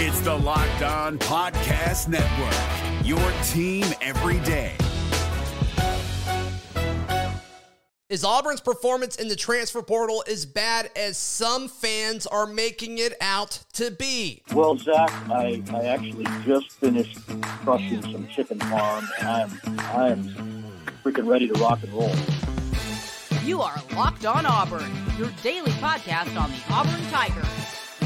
It's the Locked On Podcast Network, your team every day. Is Auburn's performance in the transfer portal as bad as some fans are making it out to be? Well, Zac, I, I actually just finished crushing some chicken farm, and I'm I am freaking ready to rock and roll. You are Locked On Auburn, your daily podcast on the Auburn Tigers,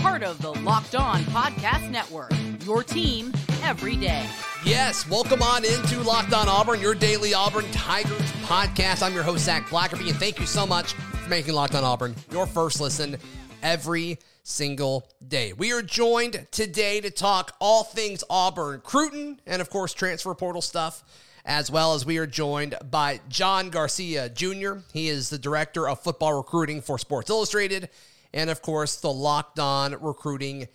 part of the Locked On Podcast Network. Your team every day. Yes, welcome on into Locked On Auburn, your daily Auburn Tigers podcast. I'm your host, Zac Blackerby, and thank you so much for making Locked On Auburn your first listen every single day. We are joined today to talk all things Auburn, Cruton, and of course, transfer portal stuff, as well as we are joined by John Garcia Jr. He is the director of football recruiting for Sports Illustrated, and of course, the Locked On Recruiting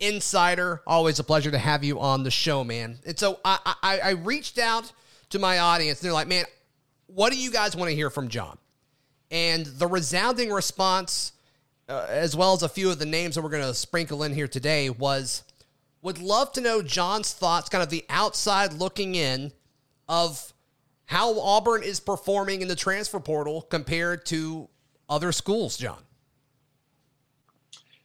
Insider. Always a pleasure to have you on the show, man. And so I, I, I reached out to my audience, and they're like, man, what do you guys want to hear from John? And the resounding response, uh, as well as a few of the names that we're going to sprinkle in here today, was would love to know John's thoughts, kind of the outside looking in of how Auburn is performing in the transfer portal compared to other schools, John.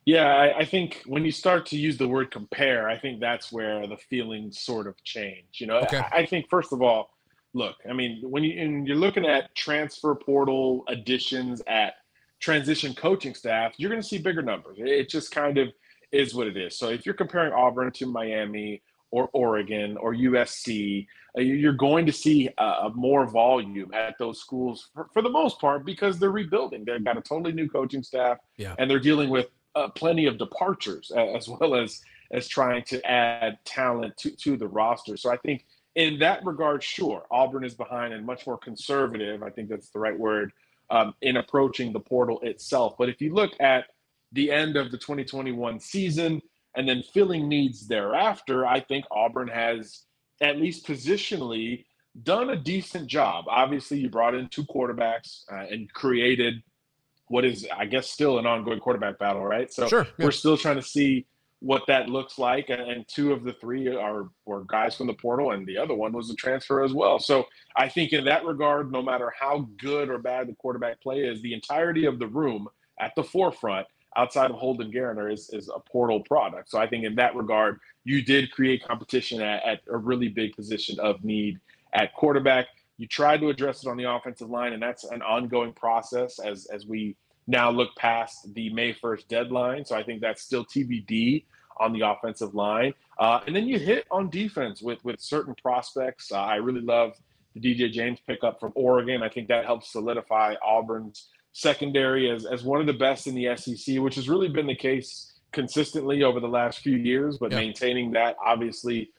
Yeah, I, I, think when you start to use the word compare, I think that's where the feelings sort of change. You know, okay. I, I, think first of all, look, I mean, when you and you're looking at transfer portal additions at transition coaching staff, you're going to see bigger numbers. It just kind of is what it is. So if you're comparing Auburn to Miami or Oregon or USC, uh, you're going to see a, more volume at those schools for, for, the most part because they're rebuilding. They've got a totally new coaching staff, yeah. and they're dealing with uh, plenty of departures as well as as trying to add talent to, to the roster. So I think in that regard, sure, Auburn is behind and much more conservative. I think that's the right word um, in approaching the portal itself. But if you look at the end of the 2021 season and then filling needs thereafter, I think Auburn has at least positionally done a decent job. Obviously, you brought in two quarterbacks uh, and created what is, I guess, still an ongoing quarterback battle, right? So sure, yeah. we're still trying to see what that looks like. And, two of the three are were guys from the portal, and the other one was a transfer as well. So I think in that regard, no matter how good or bad the quarterback play is, the entirety of the room at the forefront, outside of Holden Geriner, is is a portal product. So I think in that regard, you did create competition at, at a really big position of need at quarterback. You tried to address it on the offensive line, and that's an ongoing process as as we now look past the May 1st deadline. So I think that's still TBD on the offensive line. Uh, and then you hit on defense with with certain prospects. Uh, I really love the DJ James pickup from Oregon. I think that helps solidify Auburn's secondary as, as one of the best in the SEC, which has really been the case consistently over the last few years, but yeah. maintaining that obviously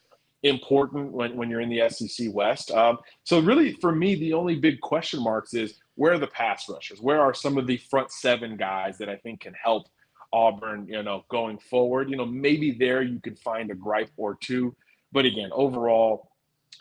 important when, when you're in the SEC West. Um, so really, for me, the only big question marks is where are the pass rushers? Where are some of the front seven guys that I think can help Auburn, you know, going forward? You know, maybe there you could find a gripe or two. But again, overall,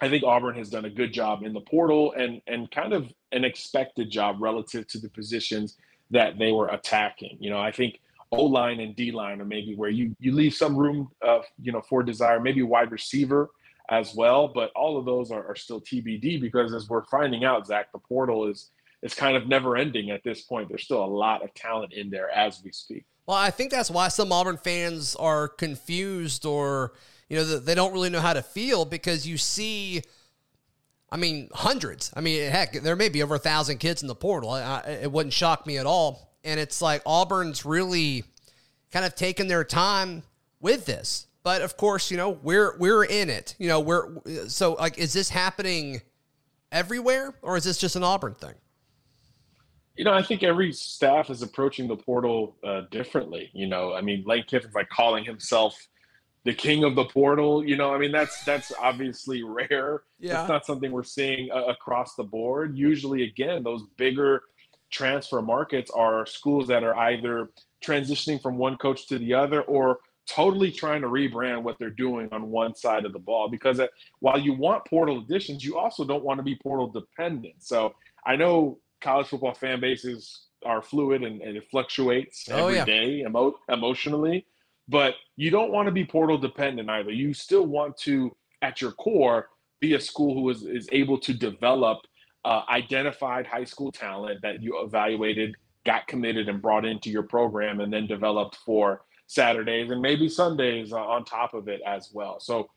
I think Auburn has done a good job in the portal and and kind of an expected job relative to the positions that they were attacking. You know, I think O line and D line or maybe where you you leave some room, uh, you know, for desire. Maybe wide receiver as well, but all of those are, are still TBD because as we're finding out, Zac, the portal is is kind of never ending at this point. There's still a lot of talent in there as we speak. Well, I think that's why some Auburn fans are confused or you know they don't really know how to feel because you see. I mean, hundreds. I mean, heck, there may be over a thousand kids in the portal. I, it wouldn't shock me at all and it's like Auburn's really kind of taken their time with this. But of course, you know, we're we're in it. You know, we're so like is this happening everywhere or is this just an Auburn thing? You know, I think every staff is approaching the portal uh, differently. You know, I mean, Lane Kiffin's like calling himself the king of the portal. You know, I mean, that's that's obviously rare. Yeah. It's not something we're seeing uh, across the board. Usually, again, those bigger transfer markets are schools that are either transitioning from one coach to the other or totally trying to rebrand what they're doing on one side of the ball because uh, while you want portal additions you also don't want to be portal dependent so i know college football fan bases are fluid and, and it fluctuates oh, yeah. day emo- emotionally but you don't want to be portal dependent either. You still want to, at your core, be a school who is, is able to develop uh, identified high school talent that you evaluated, got committed, and brought into your program, and then developed for Saturdays and maybe Sundays on top of it as well. So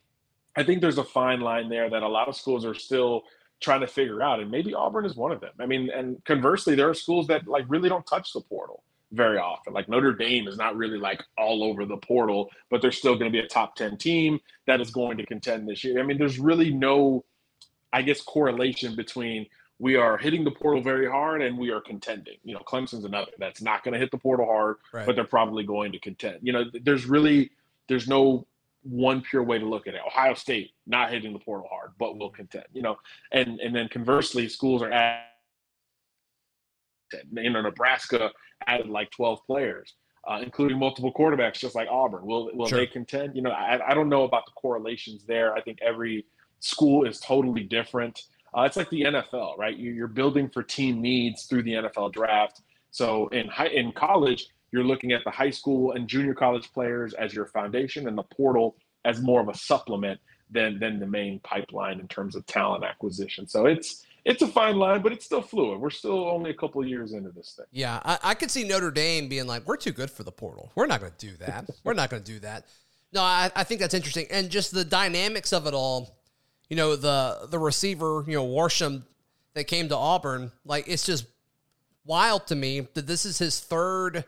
I think there's a fine line there that a lot of schools are still trying to figure out, and maybe Auburn is one of them. I mean, and conversely, there are schools that like really don't touch the portal very often. Like Notre Dame is not really like all over the portal, but they're still going to be a top 10 team that is going to contend this year. I mean, there's really no, I guess, correlation between we are hitting the portal very hard and we are contending. You know, Clemson's another that's not going to hit the portal hard, right. but they're probably going to contend. You know, there's really, there's no one pure way to look at it. Ohio State not hitting the portal hard, but will contend. You know, and and then conversely, schools are at you know Nebraska added like 12 players, uh, including multiple quarterbacks, just like Auburn. Will will sure. they contend? You know, I, I don't know about the correlations there. I think every school is totally different. Uh, it's like the NFL, right? You're building for team needs through the NFL draft. So in high, in college, you're looking at the high school and junior college players as your foundation, and the portal as more of a supplement than than the main pipeline in terms of talent acquisition. So it's it's a fine line, but it's still fluid. We're still only a couple years into this thing. Yeah, I, I, could see Notre Dame being like, "We're too good for the portal. We're not going to do that. We're not going to do that." No, I, I, think that's interesting, and just the dynamics of it all. You know, the the receiver, you know, Worsham that came to Auburn, like it's just wild to me that this is his third.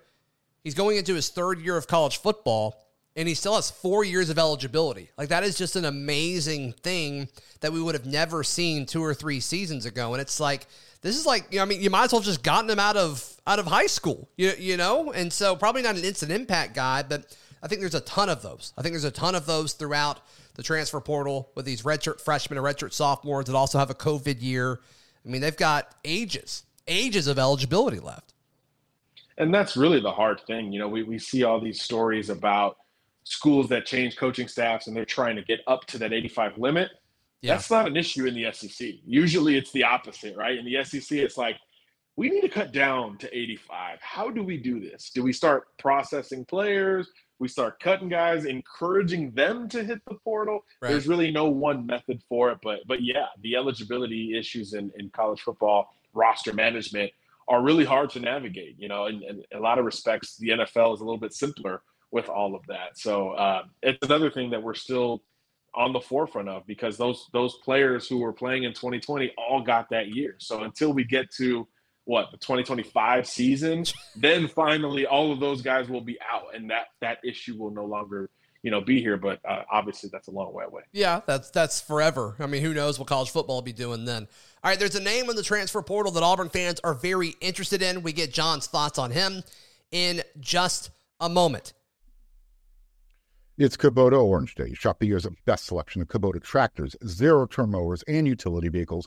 He's going into his third year of college football, and he still has four years of eligibility. Like that is just an amazing thing that we would have never seen two or three seasons ago. And it's like this is like you know, I mean, you might as well have just gotten him out of out of high school, you you know. And so probably not an instant impact guy, but I think there's a ton of those. I think there's a ton of those throughout the transfer portal with these redshirt freshmen and redshirt sophomores that also have a COVID year. I mean, they've got ages, ages of eligibility left. And that's really the hard thing. You know, we, we see all these stories about schools that change coaching staffs and they're trying to get up to that 85 limit. Yeah. That's not an issue in the SEC. Usually it's the opposite, right? In the SEC, it's like, we need to cut down to 85. How do we do this? Do we start processing players? We start cutting guys, encouraging them to hit the portal. Right. There's really no one method for it, but but yeah, the eligibility issues in, in college football roster management are really hard to navigate. You know, in, in a lot of respects, the NFL is a little bit simpler with all of that. So uh, it's another thing that we're still on the forefront of because those those players who were playing in 2020 all got that year. So until we get to what the 2025 season, then finally all of those guys will be out, and that that issue will no longer you know be here. But uh, obviously that's a long way away. Yeah, that's that's forever. I mean, who knows what college football will be doing then? All right, there's a name in the transfer portal that Auburn fans are very interested in. We get John's thoughts on him in just a moment. It's Kubota Orange Day. Shop the year's best selection of Kubota tractors, zero turn mowers, and utility vehicles,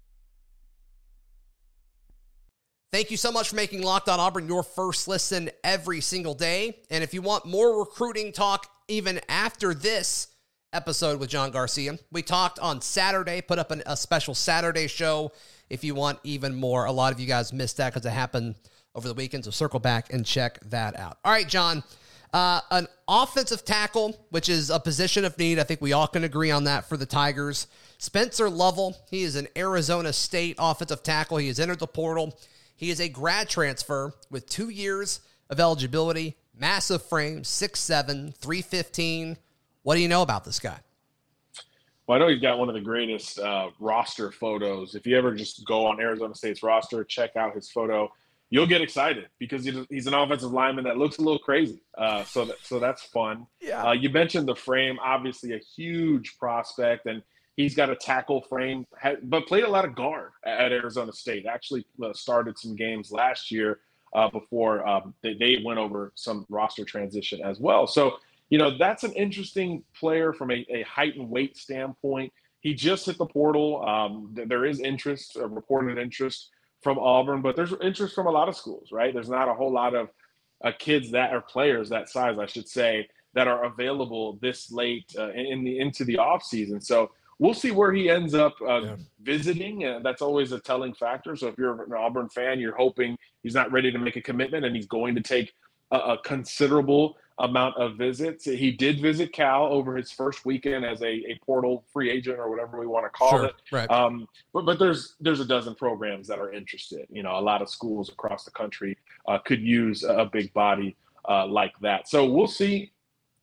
Thank you so much for making Locked On Auburn your first listen every single day. And if you want more recruiting talk even after this episode with John Garcia, we talked on Saturday, put up an, a special Saturday show if you want even more. A lot of you guys missed that because it happened over the weekend. So circle back and check that out. All right, John. Uh, an offensive tackle, which is a position of need. I think we all can agree on that for the Tigers. Spencer Lovell, he is an Arizona State offensive tackle. He has entered the portal. He is a grad transfer with two years of eligibility, massive frame, 6'7, 315. What do you know about this guy? Well, I know he's got one of the greatest uh, roster photos. If you ever just go on Arizona State's roster, check out his photo, you'll get excited because he's an offensive lineman that looks a little crazy. Uh, so, that, so that's fun. Yeah. Uh, you mentioned the frame, obviously a huge prospect, and He's got a tackle frame, but played a lot of guard at Arizona State. Actually, uh, started some games last year uh, before um, they, they, went over some roster transition as well. So, you know, that's an interesting player from a, a height and weight standpoint. he just hit the portal. Um, there is interest, uh, reported interest from Auburn, but there's interest from a lot of schools, right? There's not a whole lot of uh, kids that are players that size, I should say, that are available this late uh, in the into the off season. So we'll see where he ends up uh, yeah. visiting. Uh, that's always a telling factor. So if you're an Auburn fan, you're hoping he's not ready to make a commitment and he's going to take a, a considerable amount of visits. He did visit Cal over his first weekend as a, a portal free agent or whatever we want to call sure, it. Right. Um, but but there's there's a dozen programs that are interested. You know, a lot of schools across the country uh, could use a big body uh, like that. So we'll see.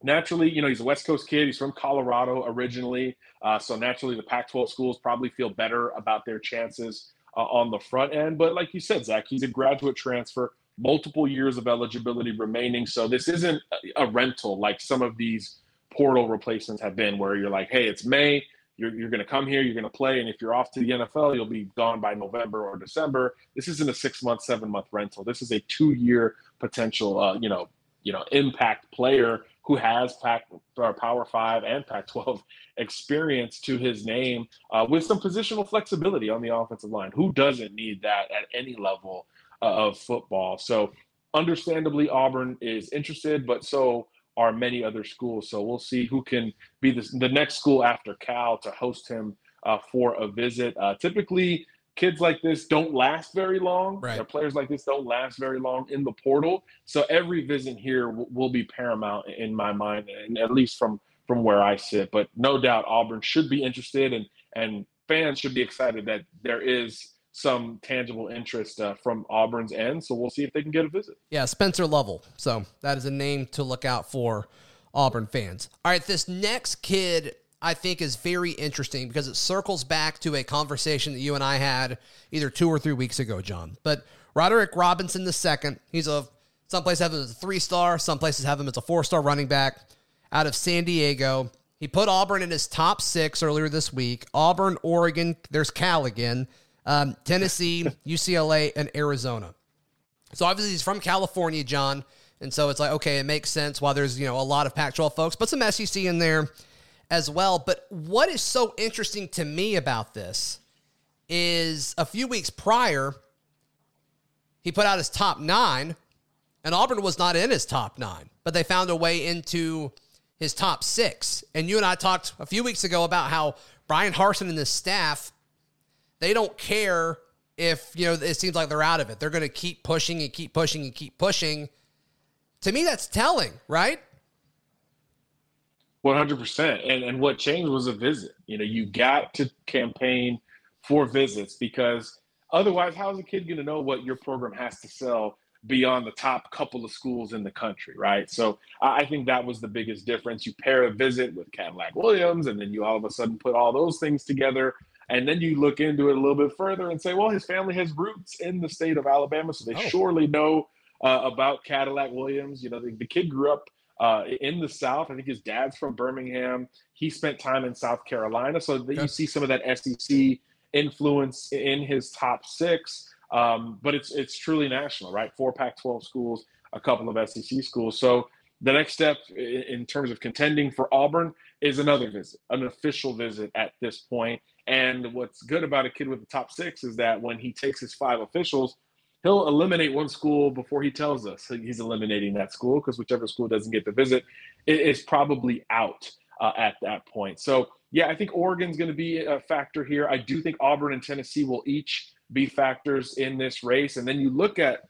Naturally, you know, he's a West Coast kid. He's from Colorado originally. Uh, so naturally, the Pac 12 schools probably feel better about their chances uh, on the front end. But like you said, Zac, he's a graduate transfer multiple years of eligibility remaining. So this isn't a rental like some of these portal replacements have been, where you're like, hey, it's May, you're, you're going to come here, you're going to play, and if you're off to the NFL, you'll be gone by November or December. This isn't a six month, seven month rental. This is a two year potential, uh, you know, you know, impact player who has Pac or Power Five and Pac-12 experience to his name, uh, with some positional flexibility on the offensive line. Who doesn't need that at any level uh, of football. So, understandably, Auburn is interested, but so are many other schools. So we'll see who can be the, the next school after Cal to host him uh, for a visit. Uh, typically, kids like this don't last very long. Right. players like this don't last very long in the portal. So every visit here w- will be paramount in my mind, and at least from from where I sit. But no doubt, Auburn should be interested, and and fans should be excited that there is some tangible interest uh, from Auburn's end. So we'll see if they can get a visit. Yeah, Spencer Lovell. So that is a name to look out for Auburn fans. All right, this next kid I think is very interesting because it circles back to a conversation that you and I had either two or three weeks ago, John. But Roderick Robinson the second, he's a some places have him as a three star, some places have him as a four star running back out of San Diego. He put Auburn in his top six earlier this week. Auburn, Oregon, there's Cal again um, Tennessee, UCLA, and Arizona. So obviously he's from California, John. And so it's like, okay, it makes sense why there's, you know, a lot of Pac 12 folks, but some SEC in there as well. But what is so interesting to me about this is a few weeks prior, he put out his top nine, and Auburn was not in his top nine, but they found a way into his top six. And you and I talked a few weeks ago about how Bryan Harsin and his staff they don't care if, you know, it seems like they're out of it. They're going to keep pushing and keep pushing and keep pushing. To me, that's telling, right? 100%. And, and what changed was a visit. You know, you got to campaign for visits because otherwise, how's a kid going to know what your program has to sell beyond the top couple of schools in the country, right? So I think that was the biggest difference. You pair a visit with Cadillac Williams, and then you all of a sudden put all those things together. And then you look into it a little bit further and say, well, his family has roots in the state of Alabama, so they oh. surely know uh, about Cadillac Williams. You know, the, the kid grew up uh, in the South. I think his dad's from Birmingham. He spent time in South Carolina, so that you see some of that SEC influence in his top six. Um, but it's it's truly national, right? Four Pac-12 schools, a couple of SEC schools. So the next step in terms of contending for Auburn is another visit, an official visit at this point. And what's good about a kid with the top six is that when he takes his five officials, he'll eliminate one school before he tells us he's eliminating that school because whichever school doesn't get the visit is probably out uh, at that point. So, yeah, I think Oregon's going to be a factor here. I do think Auburn and Tennessee will each be factors in this race. And then you look at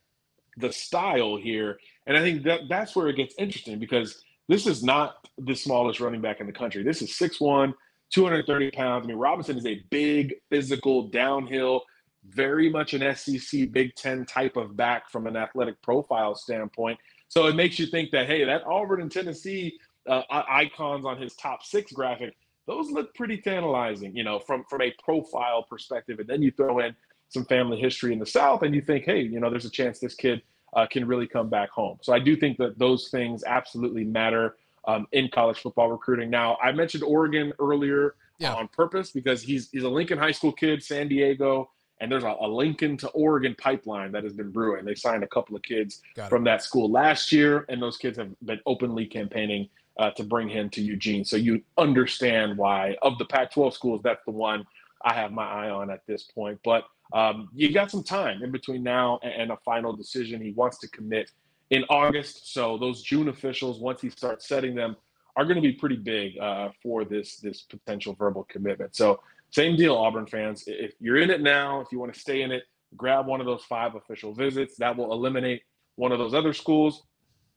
the style here, and I think that that's where it gets interesting because this is not the smallest running back in the country. This is 6'1, 230 pounds. I mean, Robinson is a big, physical, downhill, very much an SEC Big Ten type of back from an athletic profile standpoint. So it makes you think that, hey, that Auburn and Tennessee uh, icons on his top six graphic, those look pretty tantalizing, you know, from, from a profile perspective. And then you throw in some family history in the South and you think, hey, you know, there's a chance this kid uh, can really come back home. So I do think that those things absolutely matter um, in college football recruiting. Now, I mentioned Oregon earlier yeah. on purpose because he's he's a Lincoln High School kid, San Diego, and there's a, a Lincoln to Oregon pipeline that has been brewing. They signed a couple of kids from that school last year, and those kids have been openly campaigning uh, to bring him to Eugene. So you understand why of the Pac-12 schools, that's the one I have my eye on at this point. But um, you got some time in between now and, and a final decision. He wants to commit in August, so those June officials, once he starts setting them, are going to be pretty big uh, for this this potential verbal commitment. So same deal, Auburn fans. If you're in it now, if you want to stay in it, grab one of those five official visits. That will eliminate one of those other schools,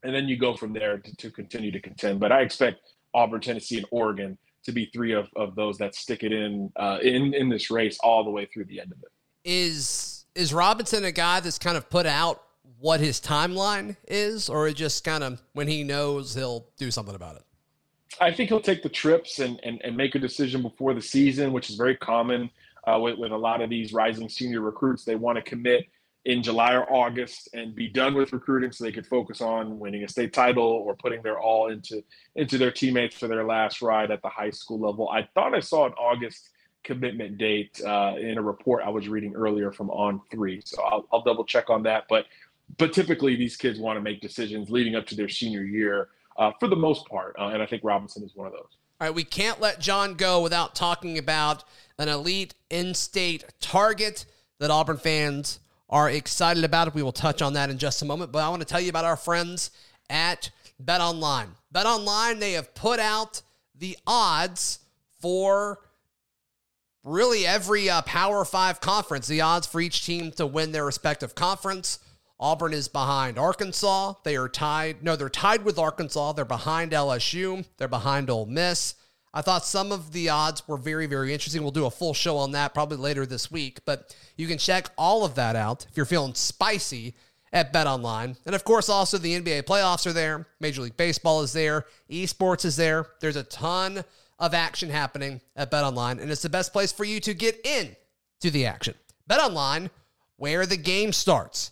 and then you go from there to, to continue to contend. But I expect Auburn, Tennessee, and Oregon to be three of, of those that stick it in uh, in in this race all the way through the end of it. Is is Robinson a guy that's kind of put out what his timeline is, or just kind of when he knows he'll do something about it? I think he'll take the trips and, and, and make a decision before the season, which is very common uh, with, with a lot of these rising senior recruits. They want to commit in July or August and be done with recruiting so they could focus on winning a state title or putting their all into into their teammates for their last ride at the high school level. I thought I saw an August commitment date uh, in a report I was reading earlier from On Three, so I'll, I'll double check on that. But but typically these kids want to make decisions leading up to their senior year uh, for the most part, uh, and I think Robinson is one of those. All right, we can't let John go without talking about an elite in-state target that Auburn fans are excited about. We will touch on that in just a moment, but I want to tell you about our friends at Bet Online. Bet Online, they have put out the odds for really every uh, Power Five conference, the odds for each team to win their respective conference. Auburn is behind Arkansas. They are tied. No, they're tied with Arkansas. They're behind LSU. They're behind Ole Miss. I thought some of the odds were very, very interesting. We'll do a full show on that probably later this week, but you can check all of that out if you're feeling spicy at Bet Online. And of course, also the NBA playoffs are there. Major League Baseball is there. Esports is there. There's a ton of action happening at Bet Online, and it's the best place for you to get in to the action. Bet Online, where the game starts.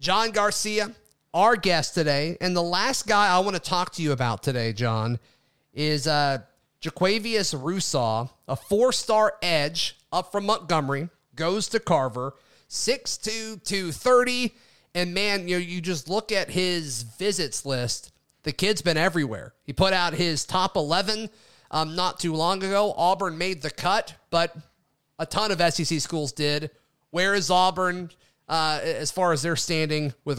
John Garcia, our guest today. And the last guy I want to talk to you about today, John, is uh, Jaquavious Russaw, a four star edge up from Montgomery, goes to Carver, 6'2, 230. And man, you know, you just look at his visits list. The kid's been everywhere. He put out his top 11 um, not too long ago. Auburn made the cut, but a ton of SEC schools did. Where is Auburn uh, as far as their standing with?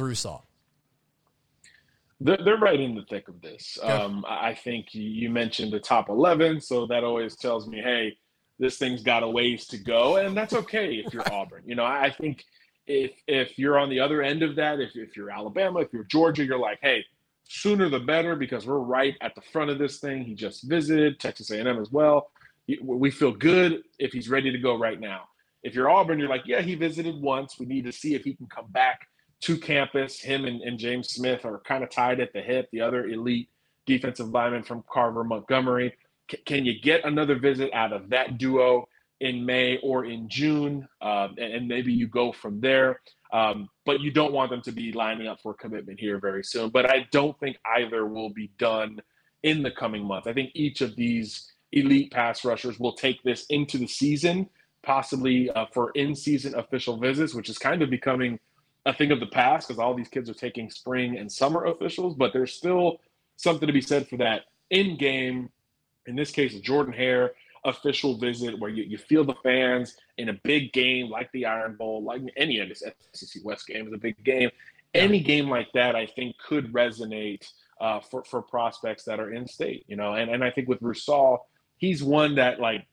They're, they're right in the thick of this. Um, I think you mentioned the top 11, so that always tells me, hey, this thing's got a ways to go, and that's okay if you're Auburn. You know, I think if if you're on the other end of that, if, if you're Alabama, if you're Georgia, you're like, hey, sooner the better because we're right at the front of this thing. He just visited Texas A&M as well. We feel good if he's ready to go right now. If you're Auburn, you're like, yeah, he visited once. We need to see if he can come back to campus. Him and, and James Smith are kind of tied at the hip, the other elite defensive lineman from Carver Montgomery. C- can you get another visit out of that duo in May or in June? Um, and, and, maybe you go from there. Um, but you don't want them to be lining up for commitment here very soon. But I don't think either will be done in the coming month. I think each of these elite pass rushers will take this into the season, possibly uh, for in season official visits, which is kind of becoming a thing of the past because all these kids are taking spring and summer officials, but there's still something to be said for that in game, in this case, Jordan Hare official visit where you, you feel the fans in a big game like the Iron Bowl, like any of this SEC West game is a big game. Any game like that, I think, could resonate uh, for, for prospects that are in state, you know. And, and I think with Russaw, he's one that, like,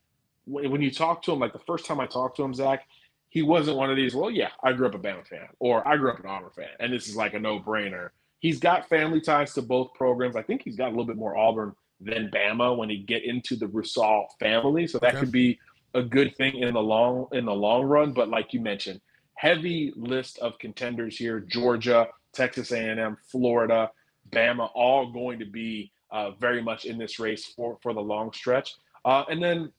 when, you talk to him, like the first time I talked to him, Zac, he wasn't one of these, well, yeah, I grew up a Bama fan or I grew up an Auburn fan, and this is like a no brainer. He's got family ties to both programs. I think he's got a little bit more Auburn than Bama when he get into the Russaw family. So that okay. could be a good thing in the long in the long run. But like you mentioned, heavy list of contenders here: Georgia, Texas A&M, Florida. Bama, all going to be uh, very much in this race for for the long stretch. Uh, and then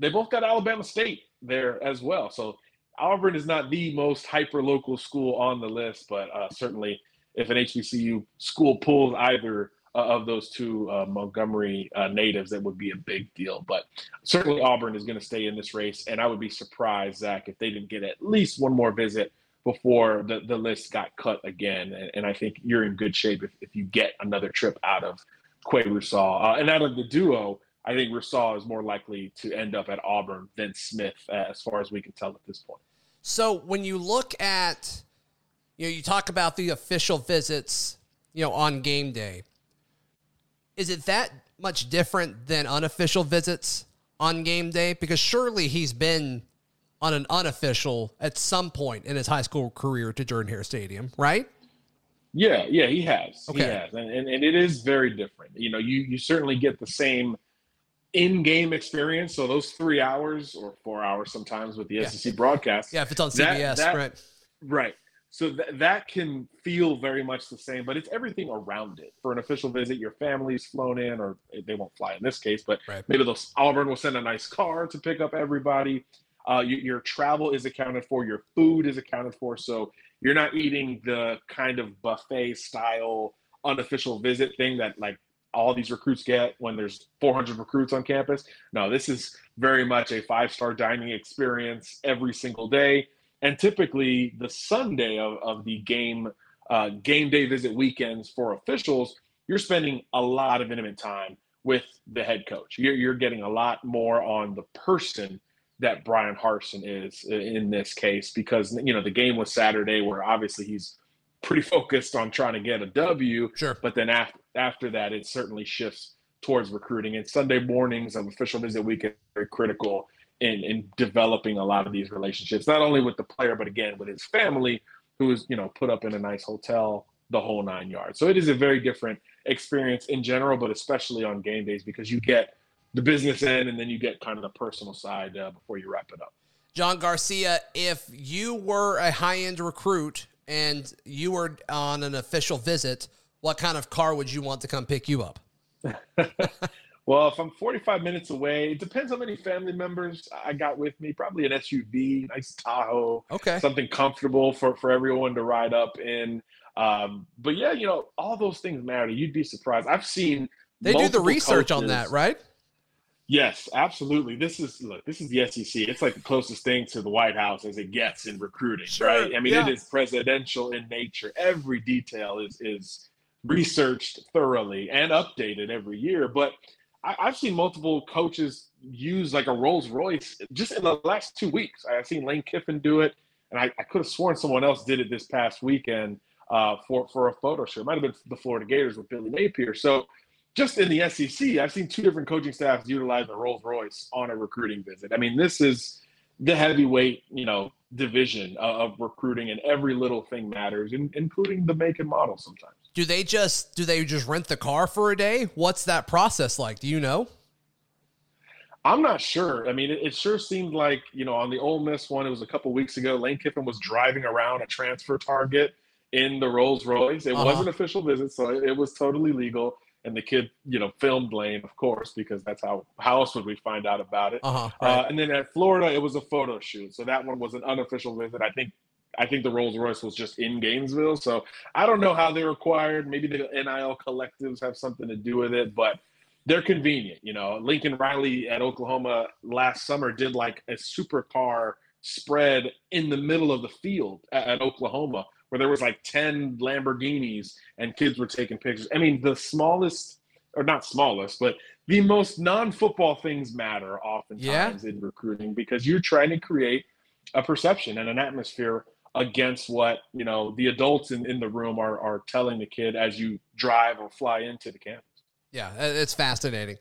they both got Alabama State there as well. So Auburn is not the most hyper local school on the list, but uh, certainly if an HBCU school pulls either uh, of those two uh, Montgomery uh, natives, that would be a big deal. But certainly Auburn is going to stay in this race, and I would be surprised, Zac, if they didn't get at least one more visit before the, the list got cut again. And, and I think you're in good shape if, if you get another trip out of Qua Russaw. Uh, and out of the duo, I think Russaw is more likely to end up at Auburn than Smith, uh, as far as we can tell at this point. So when you look at, you know, you talk about the official visits, you know, on game day. Is it that much different than unofficial visits on game day? Because surely he's been on an unofficial at some point in his high school career to Jordan Hare Stadium, right? Yeah, yeah, he has. Okay. He has. And, and, and it is very different. You know, you you certainly get the same in-game experience. So those three hours or four hours sometimes with the yeah. SEC broadcast. Yeah, if it's on CBS, that, that, right? Right. So th- that can feel very much the same, but it's everything around it. For an official visit, your family's flown in, or they won't fly in this case, but right. maybe those Auburn will send a nice car to pick up everybody. Uh, you, your travel is accounted for, your food is accounted for, so you're not eating the kind of buffet style unofficial visit thing that like all these recruits get when there's 400 recruits on campus. No, this is very much a five star dining experience every single day. And typically, the Sunday of, of the game uh, game day visit weekends for officials, you're spending a lot of intimate time with the head coach. You're, you're getting a lot more on the person that Bryan Harsin is in this case because you know the game was Saturday, where obviously he's pretty focused on trying to get a W. Sure. But then after after that, it certainly shifts towards recruiting. And Sunday mornings of official visit week are very critical in in developing a lot of these relationships, not only with the player, but again with his family, who is you know put up in a nice hotel, the whole nine yards. So it is a very different experience in general, but especially on game days because you get the business end and then you get kind of the personal side uh, before you wrap it up. John Garcia, if you were a high end recruit and you were on an official visit, what kind of car would you want to come pick you up? well, if I'm 45 minutes away, it depends how many family members I got with me. Probably an SUV, nice Tahoe, okay, something comfortable for for everyone to ride up in. Um, but yeah, you know, all those things matter. You'd be surprised. I've seen they do the research coaches, on that, right? Yes, absolutely. This is look, this is the SEC. It's like the closest thing to the White House as it gets in recruiting, sure. right? I mean, yeah. it is presidential in nature. Every detail is is researched thoroughly and updated every year. But I, have seen multiple coaches use like a Rolls Royce just in the last two weeks. I've seen Lane Kiffin do it, and I, I could have sworn someone else did it this past weekend uh, for for a photo shoot. It might have been the Florida Gators with Billy Napier. So just in the SEC, I've seen two different coaching staffs utilize a Rolls Royce on a recruiting visit. I mean, this is the heavyweight, you know, division of, of recruiting, and every little thing matters, in, including the make and model sometimes. Do they just do they just rent the car for a day? What's that process like? Do you know? I'm not sure. I mean, it, it, sure seemed like you know on the Ole Miss one, it was a couple weeks ago. Lane Kiffin was driving around a transfer target in the Rolls Royce. It uh-huh. was an official visit, so it, it was totally legal and the kid, you know, filmed Lane, of course, because that's how how else would we find out about it? Uh-huh, right. uh, and then at Florida, it was a photo shoot, so that one was an unofficial visit. I think I think the Rolls Royce was just in Gainesville, so I don't know how they're acquired. Maybe the NIL collectives have something to do with it, but they're convenient. You know, Lincoln Riley at Oklahoma last summer did like a supercar spread in the middle of the field at, at Oklahoma where there was like 10 Lamborghinis and kids were taking pictures. I mean, the smallest, or not smallest, but the most non-football things matter oftentimes yeah. in recruiting because you're trying to create a perception and an atmosphere against what you know the adults in, in the room are, are telling the kid as you drive or fly into the campus yeah it's fascinating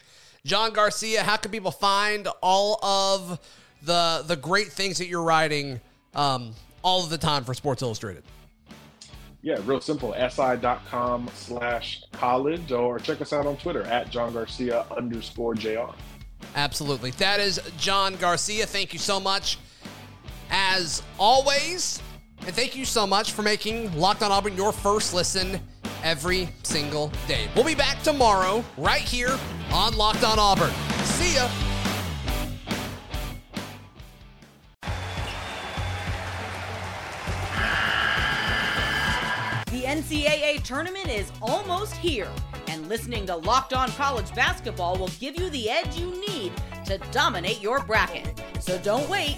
john garcia how can people find all of the the great things that you're writing um, all of the time for sports illustrated yeah, real simple. SI.com slash college or check us out on Twitter at John Garcia underscore JR. Absolutely. That is John Garcia. Thank you so much. As always, and thank you so much for making Locked on Auburn your first listen every single day. We'll be back tomorrow, right here on Locked On Auburn. See ya. The NCAA tournament is almost here, and listening to Locked On College Basketball will give you the edge you need to dominate your bracket. So don't wait.